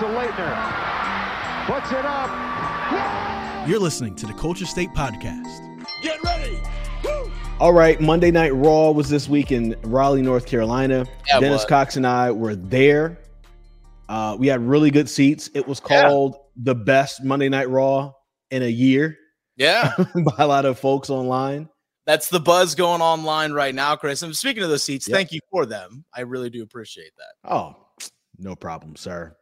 to Leitner. Puts it up. You're listening to the Culture State Podcast. Get ready. Woo! All right, Monday Night Raw was this week in Raleigh, North Carolina. Yeah, Dennis? Cox and I were there. Uh, we had really good seats. It was Yeah. called the best Monday Night Raw in a year Yeah, by a lot of folks online. that's the buzz going online right now, Chris. And speaking of those seats, Yep. thank you for them. I really do appreciate that. Oh, no problem, sir.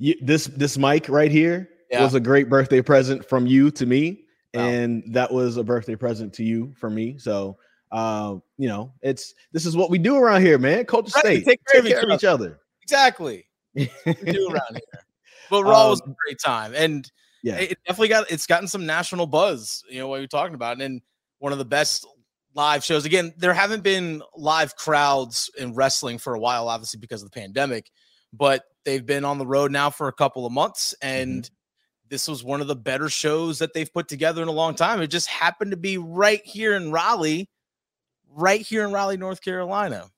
You, this this mic right here Yeah. was a great birthday present from you to me, Wow. and that was a birthday present to you from me. So, uh, you know, it's this is what we do around here, man. Culture Right, State, take care of each other. Exactly. We do around here. But Raw was a Um, great time. And Yeah, it definitely got it's gotten some national buzz, you know, what you're talking about. And one of the best live shows. Again, there haven't been live crowds in wrestling for a while, obviously, because of the pandemic, but they've been on the road now for a couple of months. And this was one of the better shows that they've put together in a long time. It just happened to be right here in Raleigh, right here in Raleigh, North Carolina.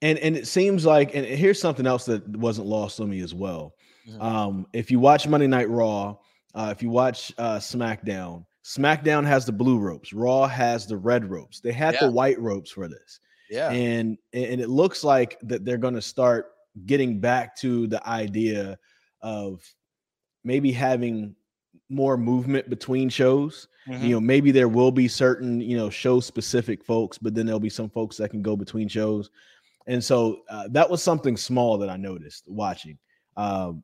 and and it seems like, and here's something else that wasn't lost on me as well. Mhm. Um, if you watch Monday Night Raw, uh, if you watch uh, SmackDown, SmackDown has the blue ropes, Raw has the red ropes. They had Yeah. the white ropes for this. Yeah. and and it looks like that they're going to start getting back to the idea of maybe having more movement between shows Mhm. you know maybe there will be certain you know show specific folks but then there'll be some folks that can go between shows and so uh, that was something small that i noticed watching um,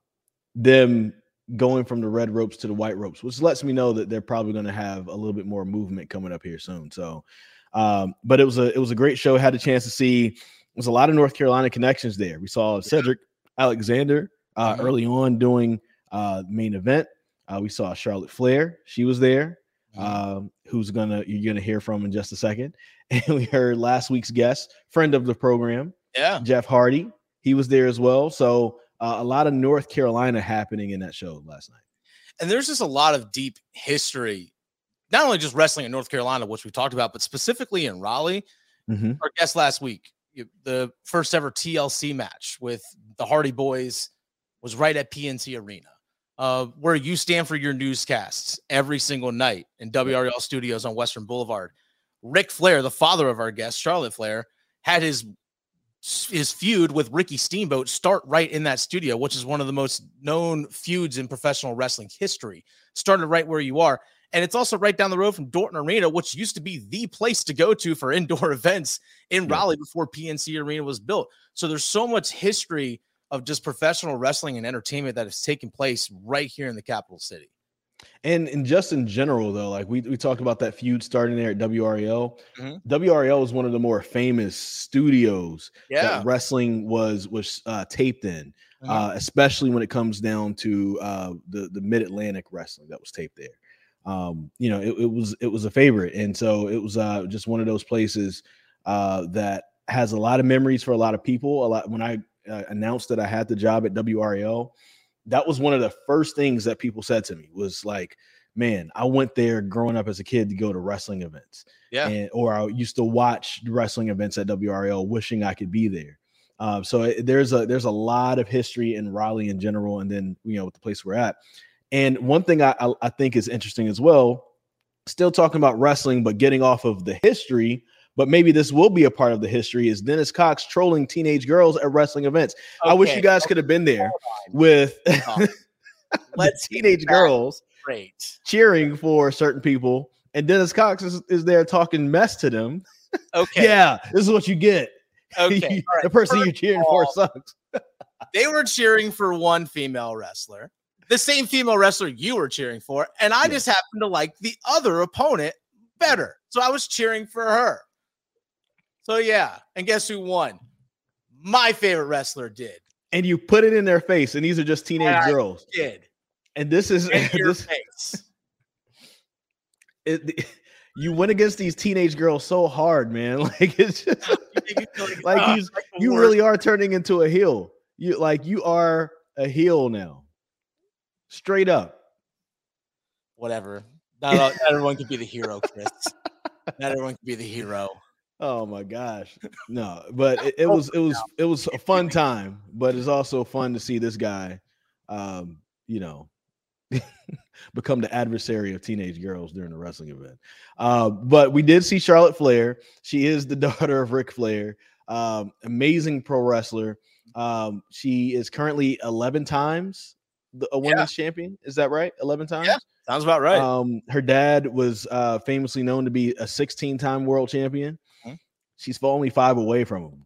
them going from the red ropes to the white ropes which lets me know that they're probably going to have a little bit more movement coming up here soon so um, but it was a it was a great show. Had a chance to see. Was a lot of North Carolina connections there. We saw Cedric Alexander uh, Mhm. early on doing uh, main event. Uh, we saw Charlotte Flair. She was there. Mhm. Um, who's gonna you're gonna hear from in just a second. And we heard last week's guest, friend of the program, yeah. Jeff Hardy. He was there as well. So uh, a lot of North Carolina happening in that show last night. and there's just a lot of deep history, not only just wrestling in North Carolina, which we talked about, but specifically in Raleigh. Mhm. Our guest last week, the first ever TLC match with the Hardy Boyz was right at PNC Arena, uh, where you stand for your newscasts every single night in WRAL Studios on Western Boulevard. Ric Flair, the father of our guest, Charlotte Flair, had his his feud with Ricky Steamboat start right in that studio, which is one of the most known feuds in professional wrestling history. Started right where you are. And it's also right down the road from Dorton Arena, which used to be the place to go to for indoor events in. Raleigh before PNC Arena was built. So there's so much history of just professional wrestling and entertainment that has taken place right here in the capital city. And and just in general, though, like we, we talked about that feud starting there at WRAL. Mhm. WRAL is one of the more famous studios Yeah. that wrestling was was uh, taped in, Mhm. uh, especially when it comes down to uh, the the Mid Atlantic wrestling that was taped there. Um, you know, it, it was it was a favorite, and so it was uh, just one of those places uh, that has a lot of memories for a lot of people. A lot when I uh, announced that I had the job at WRAL, that was one of the first things that people said to me was like, "Man, I went there growing up as a kid to go to wrestling events, Yeah. and or I used to watch wrestling events at WRAL, wishing I could be there." Um, so it- there's a there's a lot of history in Raleigh in general, and then you know with the place we're at. And one thing I, I I think is interesting as well, still talking about wrestling, but getting off of the history. But maybe this will be a part of the history is Dennis Cox trolling teenage girls at wrestling events. I wish you guys could have been there with Oh, Let's teenage girls Great. cheering for certain people, and Dennis Cox is, is there talking mess to them. Okay. Yeah, this is what you get. Okay. You- all right. the person you're cheering of for sucks. They were cheering for one female wrestler, the same female wrestler you were cheering for, and I Yeah. just happened to like the other opponent better. So I was cheering for her. So yeah, and guess who won? My favorite wrestler did. And you put it in their face, and these are just teenage I girls. Did. And this is In your this, face. it, you went against these teenage girls so hard, man. Like it's just You make me feel like like ah, you worst. really are turning into a heel. You like you are a heel now. Straight up. whatever. Not, all- not everyone can be the hero, Chris. not everyone can be the hero. Oh my gosh. No, but it, it was it was it was a fun time, but it's also fun to see this guy um, you know, become the adversary of teenage girls during the wrestling event. Uh, but we did see Charlotte Flair. She is the daughter of Ric Flair. Um, amazing pro wrestler. Um, she is currently 11 times the, a women's yeah. champion. Is that right? 11 times? Yeah, sounds about right. Um, her dad was uh, famously known to be a 16 time world champion. Mm-hmm. She's only five away from him.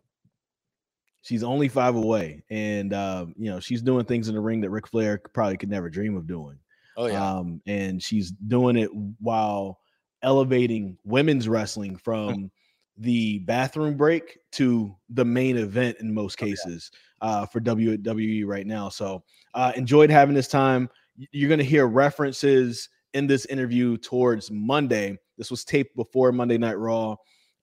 She's only five away, and um, you know she's doing things in the ring that Ric Flair probably could never dream of doing. Oh yeah, um, and she's doing it while elevating women's wrestling hmm. from the bathroom break to the main event in most cases oh, yeah. Uh, for WWE right now. So uh, enjoyed having this time. You're going to hear references in this interview towards Monday. This was taped before Monday Night Raw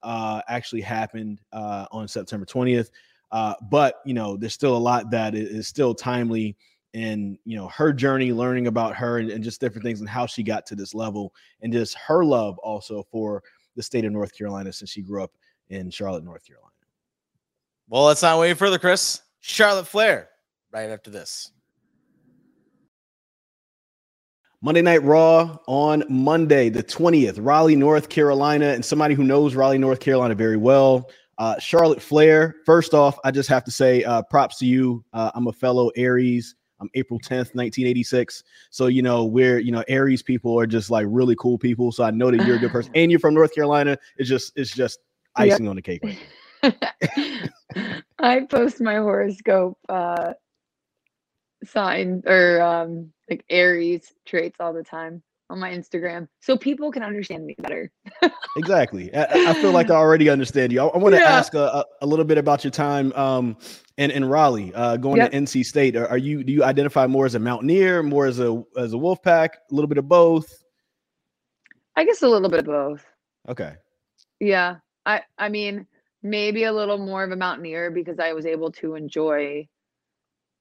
uh, actually happened uh, on September 20th. Uh, but you know, there's still a lot that is still timely and you know her journey, learning about her and, and just different things and how she got to this level, and just her love also for the state of North Carolina since she grew up in Charlotte, North Carolina. Well, let's not wait further, Chris. Charlotte Flair, right after this. Monday Night Raw on Monday, the 20th, Raleigh, North Carolina. And somebody who knows Raleigh, North Carolina very well uh, Charlotte Flair. First off, I just have to say uh, props to you. Uh, I'm a fellow Aries. I'm April 10th, 1986. So, you know, we're, you know, Aries people are just like really cool people. So I know that you're a good person and you're from North Carolina. It's just, it's just icing yep. on the cake. Right I post my horoscope uh, sign or um, like Aries traits all the time on my Instagram so people can understand me better. exactly. I, I, feel like I already understand you. I, I want to yeah. ask a, a, little bit about your time um, in, in Raleigh, uh, going yep. to NC State. Are, are, you do you identify more as a mountaineer, more as a as a wolf pack, a little bit of both? I guess a little bit of both. Okay. Yeah. I I mean, maybe a little more of a mountaineer because I was able to enjoy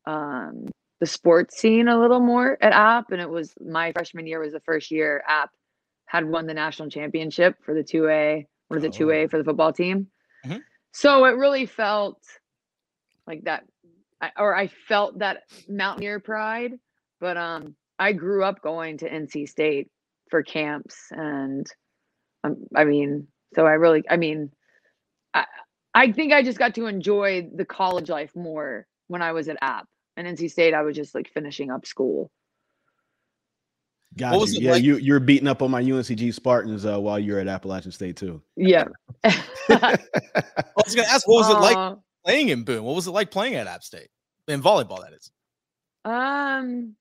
um the sports scene a little more at App. And it was my freshman year was the first year App had won the national championship for the 2A or the 2A for the football team. Mm-hmm. So it really felt like that, or I felt that Mountaineer pride. But um, I grew up going to NC State for camps, and um, I mean, so I really, I mean, I I think I just got to enjoy the college life more when I was at App and NC State, I was just like finishing up school. Got you. Yeah, like? you you're beating up on my UNCG Spartans uh, while you're at Appalachian State too. Yeah. I was gonna ask, what was it like uh, playing in Boone? What was it like playing at App State in volleyball? That is. Um,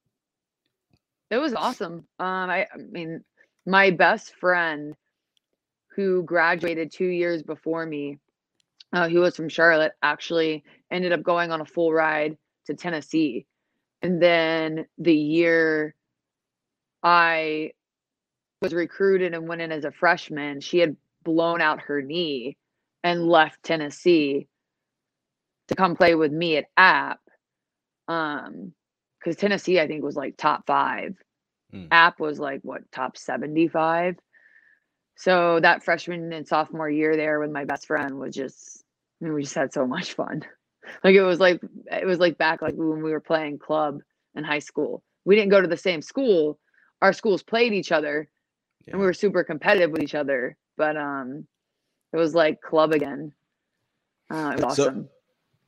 it was awesome. Um, I, I mean, my best friend who graduated two years before me, uh, who was from Charlotte, actually ended up going on a full ride to Tennessee. And then the year I was recruited and went in as a freshman, she had blown out her knee and left Tennessee to come play with me at App. Um, because Tennessee, I think, was like top five. Mm. App was like what top 75. So that freshman and sophomore year there with my best friend was just Mean, we just had so much fun. Like it was like it was like back like when we were playing club in high school. We didn't go to the same school. Our schools played each other yeah. and we were super competitive with each other. But um it was like club again. Uh, it was so, awesome.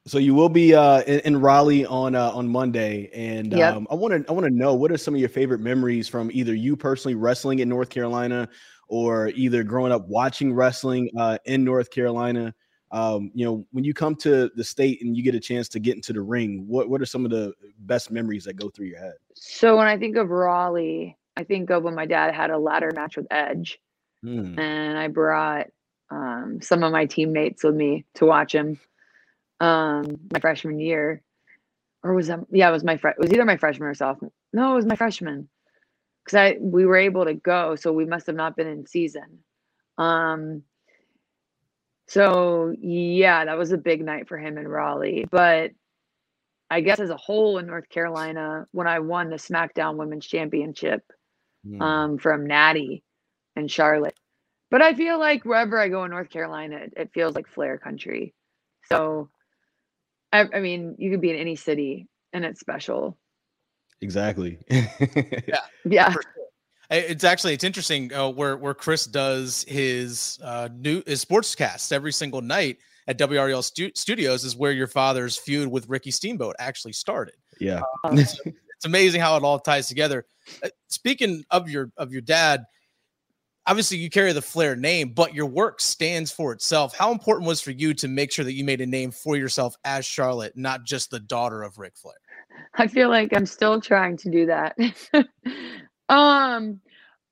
So you will be uh, in, in, Raleigh on uh, on Monday, and yep. um, I want to I want to know what are some of your favorite memories from either you personally wrestling in North Carolina, or either growing up watching wrestling uh, in North Carolina, um, you know, when you come to the state and you get a chance to get into the ring, what what are some of the best memories that go through your head? So when I think of Raleigh, I think of when my dad had a ladder match with Edge, hmm. and I brought um, some of my teammates with me to watch him. Um, my freshman year, or was that? Yeah, it was my fre- it was either my freshman or sophomore. No, it was my freshman because I we were able to go, so we must have not been in season. Um, so yeah, that was a big night for him in Raleigh. But I guess as a whole in North Carolina, when I won the SmackDown Women's Championship mm. um, from Nattie and Charlotte. But I feel like wherever I go in North Carolina, it, it feels like Flair country. So I, I mean, you could be in any city and it's special. Exactly. Yeah. For sure. I- It's actually it's interesting uh, where where Chris does his uh, new his sportscast every single night at WRAL stu- Studios is where your father's feud with Ricky Steamboat actually started. yeah. Um, It's amazing how it all ties together. Uh, speaking of your of your dad, obviously you carry the Flair name, but your work stands for itself. How important was for you to make sure that you made a name for yourself as Charlotte, not just the daughter of Ric Flair? I feel like I'm still trying to do that. um,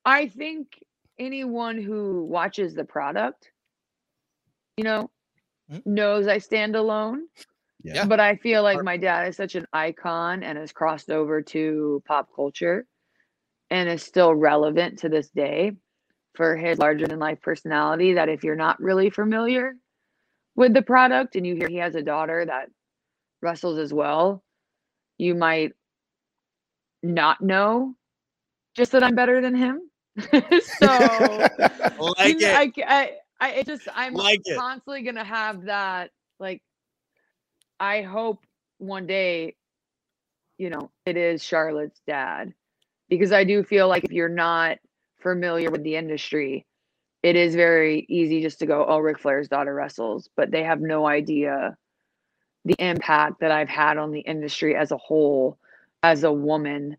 I think anyone who watches the product, you know, Mhm. knows I stand alone. Yeah. But I feel like my dad is such an icon and has crossed over to pop culture and is still relevant to this day for his larger than life personality that if you're not really familiar with the product and you hear he has a daughter that wrestles as well, you might not know just that I'm better than him. so Like you know, it. I, I, I, just I'm Like it. constantly gonna have that. Like, I hope one day, you know, it is Charlotte's dad, because I do feel like if you're not familiar with the industry, it is very easy just to go, "Oh, Ric Flair's daughter wrestles," but they have no idea the impact that I've had on the industry as a whole, as a woman,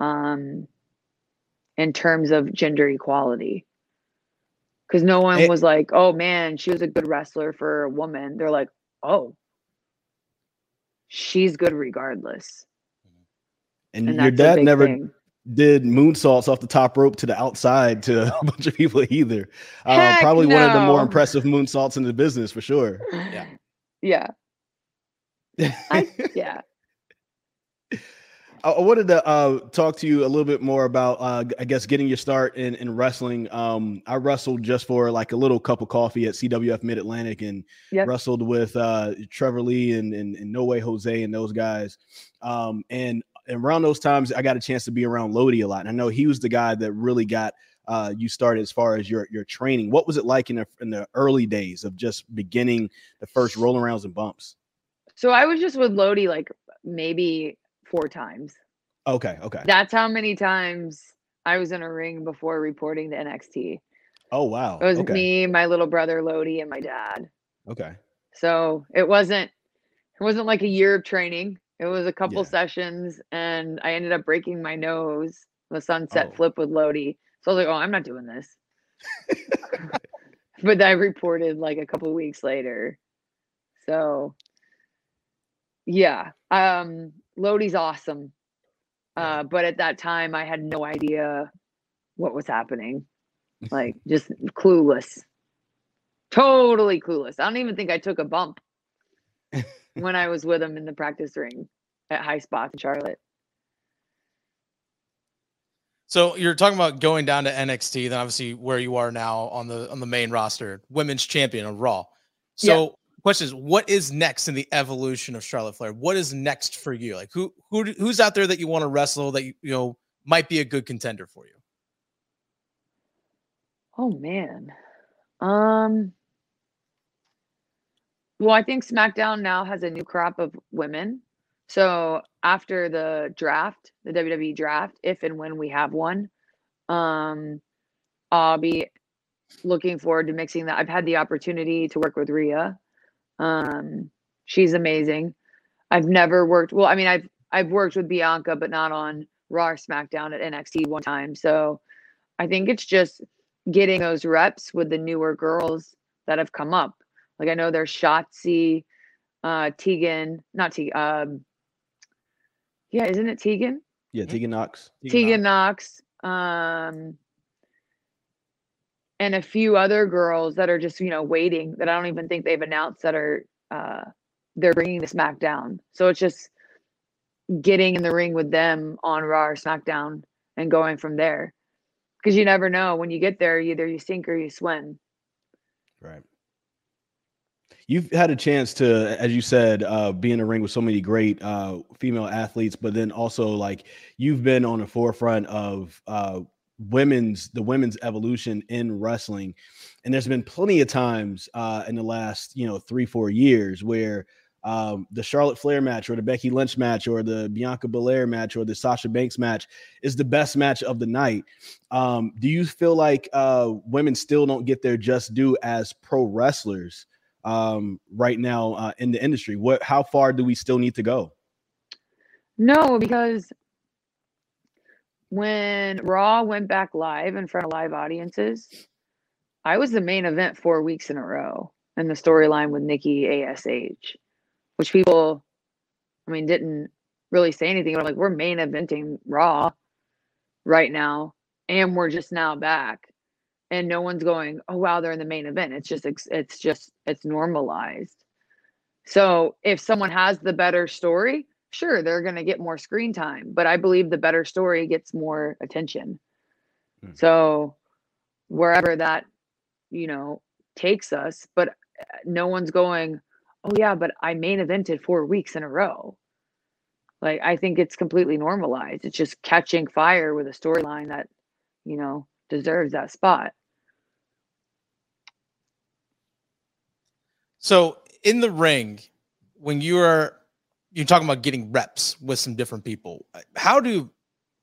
um, in terms of gender equality because no one Eh. was like, "Oh man, she was a good wrestler for a woman." They're like, "Oh, she's good regardless." And, And your dad never thing. did moonsaults off the top rope to the outside to a bunch of people either. Uh, Heck probably one of the more no. impressive moonsaults in the business for sure. Yeah. yeah, I, yeah. I wanted to uh, talk to you a little bit more about, uh, I guess, getting your start in, in wrestling. Um, I wrestled just for like a little cup of coffee at CWF Mid Atlantic and Yep. wrestled with uh, Trevor Lee and, and, and No Way Jose and those guys. Um, and, and around those times, I got a chance to be around Lodi a lot. And I know he was the guy that really got uh, you started as far as your your training. What was it like in the, in the early days of just beginning the first roll arounds and bumps? So I was just with Lodi like maybe four times. Okay, okay. That's how many times I was in a ring before reporting to NXT. Oh wow. It was okay. me, my little brother Lodi, and my dad. Okay. So it wasn't it wasn't like a year of training. It was a couple Yeah. sessions and I ended up breaking my nose the sunset Oh. flip with Lodi. So I was like, oh, I'm not doing this. but I reported like a couple weeks later. So yeah. Um Lodi's awesome. Uh but at that time I had no idea what was happening. Like just clueless. Totally clueless. I don't even think I took a bump when I was with him in the practice ring at High Spots in Charlotte. So you're talking about going down to NXT, then obviously where you are now on the on the main roster, women's champion of Raw. So question is, what is next in the evolution of Charlotte Flair? What is next for you? Like who who who's out there that you want to wrestle that you, you know might be a good contender for you? Oh man. Um well, I think SmackDown now has a new crop of women. So after the draft, the WWE draft, if and when we have one, um I'll be looking forward to mixing that. I've had the opportunity to work with Rhea. Um she's amazing. I've never worked well, I mean I've I've worked with Bianca but not on Raw or SmackDown at NXT one time. So I think it's just getting those reps with the newer girls that have come up. Like I know there's Shotzi, uh, Tegan, not Tegan. Um, yeah, isn't it Tegan? Yeah, Tegan Nox. Tegan Nox. Um, and a few other girls that are just you know waiting that I don't even think they've announced that are uh, they're bringing the SmackDown. So it's just getting in the ring with them on Raw or SmackDown and going from there. Because you never know when you get there, either you sink or you swim. Right. You've had a chance to, as you said, uh, be in the ring with so many great uh, female athletes, but then also like you've been on the forefront of uh, women's the women's evolution in wrestling, and there's been plenty of times uh, in the last you know three four years where um, the Charlotte Flair match or the Becky Lynch match or the Bianca Belair match or the Sasha Banks match is the best match of the night. Um, do you feel like uh, women still don't get their just due as pro wrestlers um, right now uh, in the industry? What, how far do we still need to go? No, because when Raw went back live in front of live audiences, I was the main event four weeks in a row in the storyline with Nikki ASH, which people, I mean, didn't really say anything. But like, we're main eventing Raw right now, and we're just now back, and no one's going, "Oh wow, they're in the main event." It's just, it's just, it's normalized. So if someone has the better story, sure they're going to get more screen time but i believe the better story gets more attention. Mm. so wherever that you know takes us but uh, no one's going oh yeah but i main evented four weeks in a row. Like i think it's completely normalized. It's just catching fire with a storyline that you know deserves that spot. So in the ring when you are you're talking about getting reps with some different people. How do,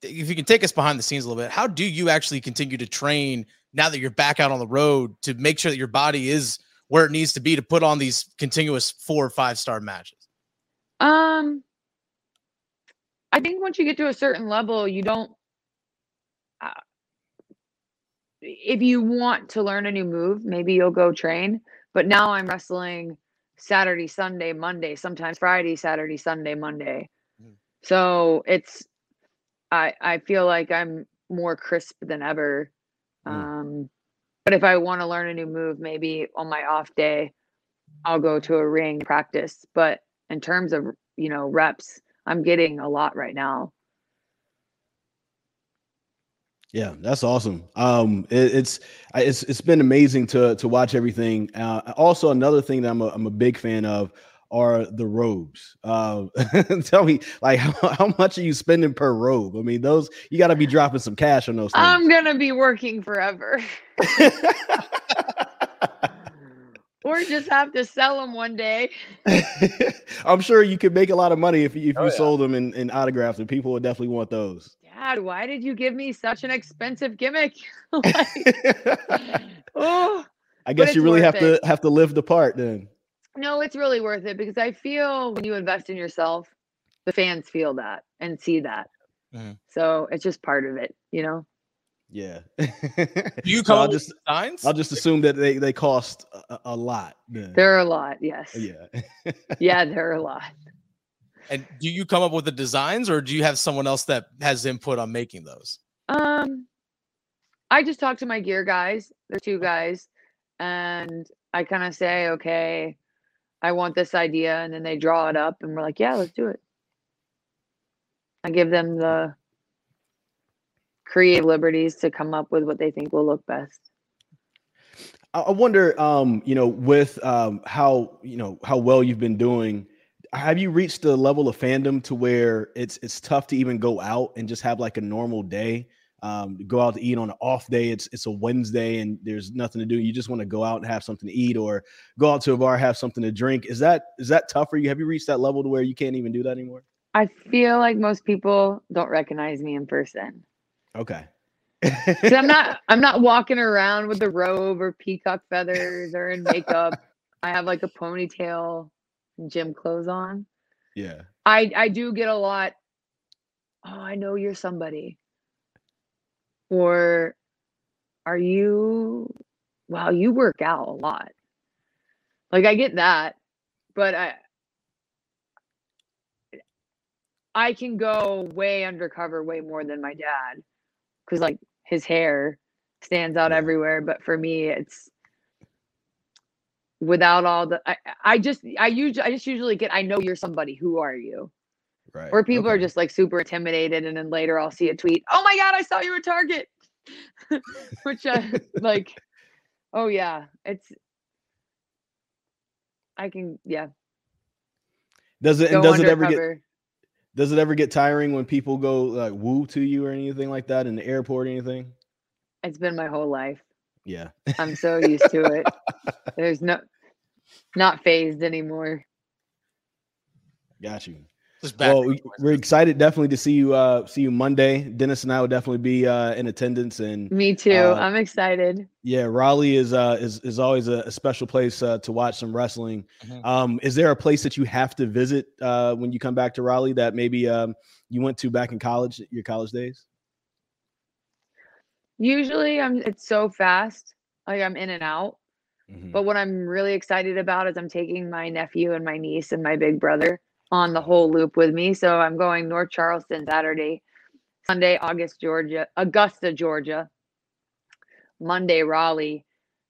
if you can take us behind the scenes a little bit, how do you actually continue to train now that you're back out on the road to make sure that your body is where it needs to be to put on these continuous four or five star matches? Um, I think once you get to a certain level, you don't. Uh, if you want to learn a new move, maybe you'll go train. But now I'm wrestling Saturday, Sunday, Monday, sometimes Friday, Saturday, Sunday, Monday. Mm. So it's I I feel like I'm more crisp than ever. Mm. Um but if I want to learn a new move, maybe on my off day, I'll go to a ring practice. But in terms of, you know, reps, I'm getting a lot right now. Yeah, that's awesome. Um, it, it's it's it's been amazing to to watch everything. Uh, also, another thing that I'm a, I'm a big fan of are the robes. Uh, tell me, like, how, how, much are you spending per robe? I mean, those you got to be dropping some cash on those. Things. I'm gonna be working forever. or just have to sell them one day. I'm sure you could make a lot of money if, if oh, you yeah. sold them in, in autographs, and people would definitely want those. Dad, why did you give me such an expensive gimmick? like, oh, I guess you really have it. to have to live the part then. No, it's really worth it because I feel when you invest in yourself, the fans feel that and see that. Mm-hmm. So it's just part of it, you know. Yeah. you call so I'll just signs? I'll just assume that they they cost a, a lot. Then. They're a lot, yes. Yeah. yeah, they're a lot. And do you come up with the designs or do you have someone else that has input on making those? Um I just talk to my gear guys. They're two guys. And I kind of say, okay, I want this idea. And then they draw it up and we're like, yeah, let's do it. I give them the creative liberties to come up with what they think will look best. I wonder, um, you know, with um, how you know how well you've been doing have you reached the level of fandom to where it's it's tough to even go out and just have like a normal day? Um, go out to eat on an off day it's it's a wednesday and there's nothing to do you just want to go out and have something to eat or go out to a bar have something to drink. Is that is that tough for you? Have you reached that level to where you can't even do that anymore? I feel like most people don't recognize me in person. Okay. I'm not i'm not walking around with a robe or peacock feathers or in makeup. I have like a ponytail gym clothes on. Yeah. I I do get a lot. Oh, I know you're somebody. Or are you wow, you work out a lot. Like I get that, but I I can go way undercover way more than my dad cuz like his hair stands out yeah. everywhere, but for me it's without all the I, I just I usually I just usually get I know you're somebody. Who are you? Right. Or people okay. are just like super intimidated and then later I'll see a tweet, oh my god, I saw you at Target. Which uh like oh yeah, it's I can yeah. Does it and does it ever get does it ever get tiring when people go like woo to you or anything like that in the airport or anything? It's been my whole life. Yeah. I'm so used to it. There's no not phased anymore. Got you. Back. Well, we, we're excited definitely to see you uh see you Monday. Dennis and I will definitely be uh in attendance and Me too. Uh, I'm excited. yeah, Raleigh is uh is is always a, a special place uh, to watch some wrestling. Mhm. Um is there a place that you have to visit uh when you come back to Raleigh that maybe um you went to back in college, your college days? Usually I'm it's so fast. Like I'm in and out. Mhm. But what I'm really excited about is I'm taking my nephew and my niece and my big brother on the whole loop with me. So I'm going North Charleston Saturday, Sunday, August, Georgia, Augusta, Georgia, Monday, Raleigh.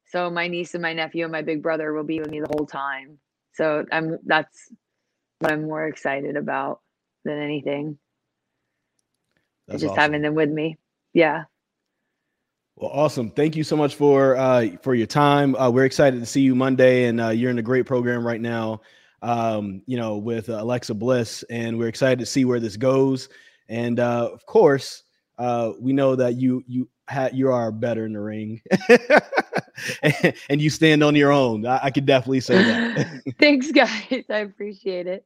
So my niece and my nephew and my big brother will be with me the whole time. So I'm that's what I'm more excited about than anything. That's just awesome. having them with me. Yeah. Well, awesome. Thank you so much for uh, for your time. Uh, we're excited to see you Monday, and uh, you're in a great program right now. Um, you know, with uh, Alexa Bliss, and we're excited to see where this goes. And uh, of course, uh, we know that you you ha- you are better in the ring, and, and you stand on your own. I, I can definitely say that. Thanks, guys. I appreciate it.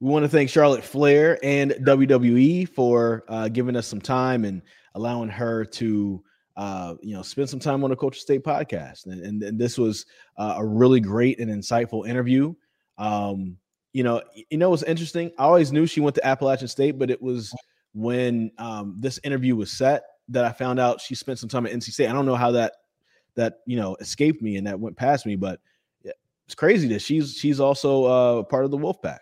We want to thank Charlotte Flair and WWE for uh, giving us some time and allowing her to, uh, you know, spend some time on the Culture State podcast. And, and, and this was uh, a really great and insightful interview. Um, you know, you know what's interesting? I always knew she went to Appalachian State, but it was when um, this interview was set that I found out she spent some time at NC State. I don't know how that that you know escaped me and that went past me, but it's crazy that she's she's also uh, part of the Wolfpack.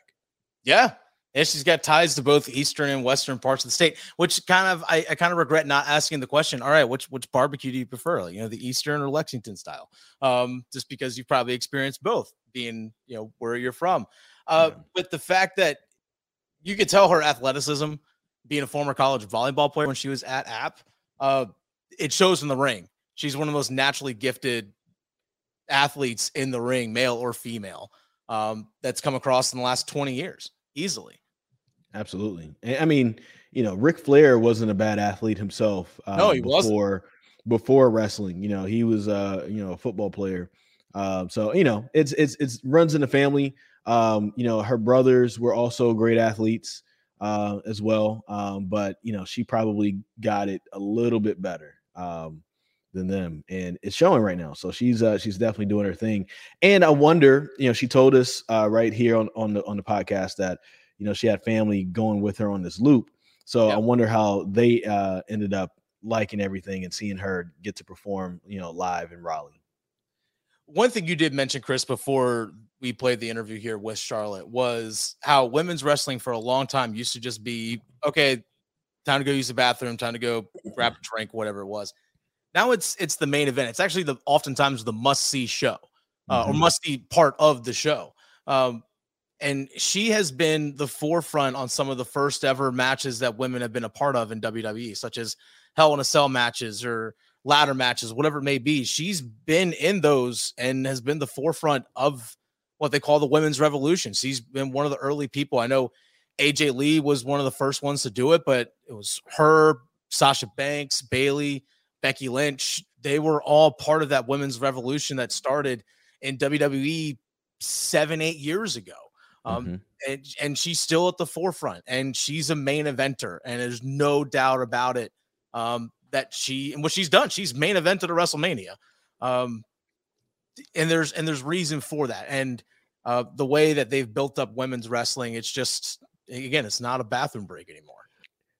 Yeah. And she's got ties to both eastern and western parts of the state, which kind of I, I kind of regret not asking the question. All right, which which barbecue do you prefer? Like, you know, the eastern or Lexington style? Um, just because you've probably experienced both, being you know where you're from. Uh, Yeah. but the fact that you could tell her athleticism, being a former college volleyball player when she was at App, uh, it shows in the ring. She's one of the most naturally gifted athletes in the ring, male or female, um, that's come across in the last 20 years easily. Absolutely. I mean, you know, Ric Flair wasn't a bad athlete himself. Uh, No, he wasn't. before before wrestling. You know, he was uh, you know, a football player. Um, so you know, it's it's it's runs in the family. Um, you know, her brothers were also great athletes uh as well. Um, but you know, she probably got it a little bit better um than them, and it's showing right now. So she's uh she's definitely doing her thing. And I wonder, you know, she told us uh right here on on the on the podcast that you know she had family going with her on this loop so Yeah. i wonder how they uh ended up liking everything and seeing her get to perform you know live in raleigh One thing you did mention, Chris, before we played the interview here with Charlotte was how women's wrestling for a long time used to just be okay, time to go use the bathroom, time to go grab a drink, whatever it was. Now it's it's the main event. It's actually the oftentimes the must see show uh, or Mhm. must see part of the show. Um, and she has been the forefront on some of the first ever matches that women have been a part of in WWE, such as Hell in a Cell matches or ladder matches, whatever it may be. She's been in those and has been the forefront of what they call the women's revolution. She's been one of the early people. I know AJ Lee was one of the first ones to do it, but it was her, Sasha Banks, Bayley, Becky Lynch. They were all part of that women's revolution that started in WWE seven, eight years ago. Um, Mhm. and, and she's still at the forefront and she's a main eventer and there's no doubt about it um, that she and what she's done she's main evented a wrestlemania um, and there's and there's reason for that and uh, the way that they've built up women's wrestling it's just again it's not a bathroom break anymore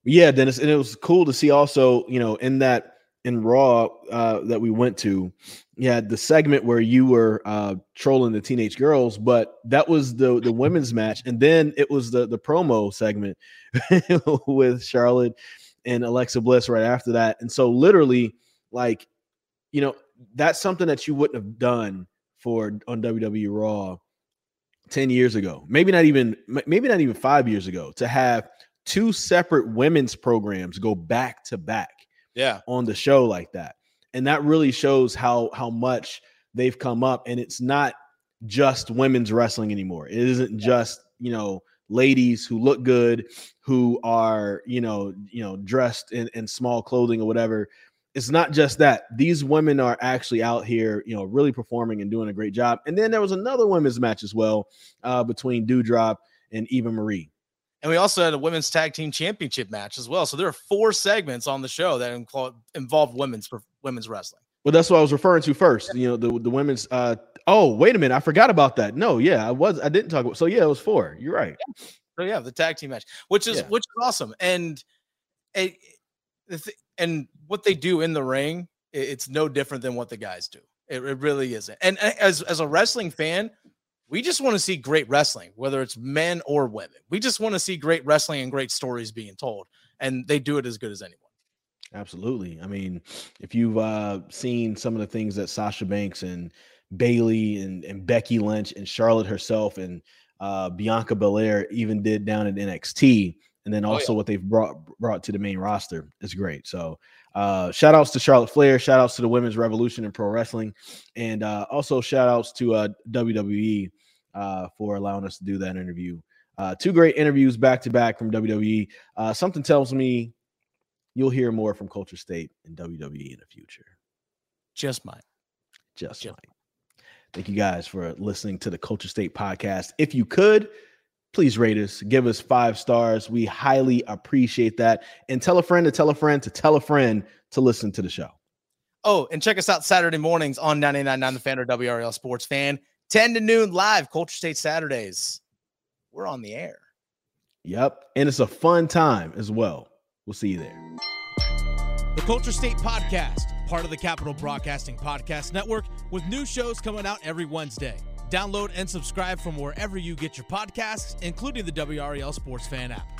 yeah dennis and it was cool to see also you know in that in raw uh that we went to yeah the segment where you were uh trolling the teenage girls but that was the the women's match. And then it was the the promo segment with charlotte and alexa bliss right after that. And so literally like you know that's something that you wouldn't have done for on wwe raw 10 years ago maybe not even maybe not even five years ago to have two separate women's programs go back to back yeah. on the show like that. And that really shows how how much they've come up and it's not just women's wrestling anymore. It isn't just you know ladies who look good who are you know you know dressed in, in small clothing or whatever. It's not just that. These women are actually out here, you know, really performing and doing a great job. And then there was another women's match as well uh, between Doudrop and Eva Marie. And we also had a women's tag team championship match as well. So there are four segments on the show that involve, involve women's women's wrestling. Well, that's what I was referring to first. You know, the the women's. Uh, oh, wait a minute, I forgot about that. No, yeah, I was. I didn't talk about. So yeah, it was four. You're right. Yeah. So yeah, the tag team match, which is yeah. which is awesome, and it, and what they do in the ring, it's no different than what the guys do. It, it really isn't. And as as a wrestling fan, we just want to see great wrestling, whether it's men or women. We just want to see great wrestling and great stories being told, and they do it as good as anyone. Absolutely. I mean, if you've uh, seen some of the things that Sasha Banks and Bayley and, and Becky Lynch and Charlotte herself and uh, Bianca Belair even did down at NXT, and then also oh, yeah. what they've brought brought to the main roster is great. So uh, shout outs to Charlotte Flair, shout outs to the women's revolution in pro wrestling, and uh, also shout outs to uh, WWE uh, for allowing us to do that interview. Uh, two great interviews back to back from WWE. Uh, something tells me you'll hear more from Culture State and WWE in the future. Just might. Just, Just might. Thank you guys for listening to the Culture State podcast. If you could, please rate us, give us five stars. We highly appreciate that. And tell a friend to tell a friend to tell a friend to listen to the show. Oh, and check us out Saturday mornings on 99.9 The Fan or WRAL Sports Fan. 10 to noon live, Culture State Saturdays. We're on the air. Yep. And it's a fun time as well. We'll see you there. The Culture State Podcast, part of the Capital Broadcasting Podcast Network, with new shows coming out every Wednesday. Download and subscribe from wherever you get your podcasts, including the WRAL Sports Fan app.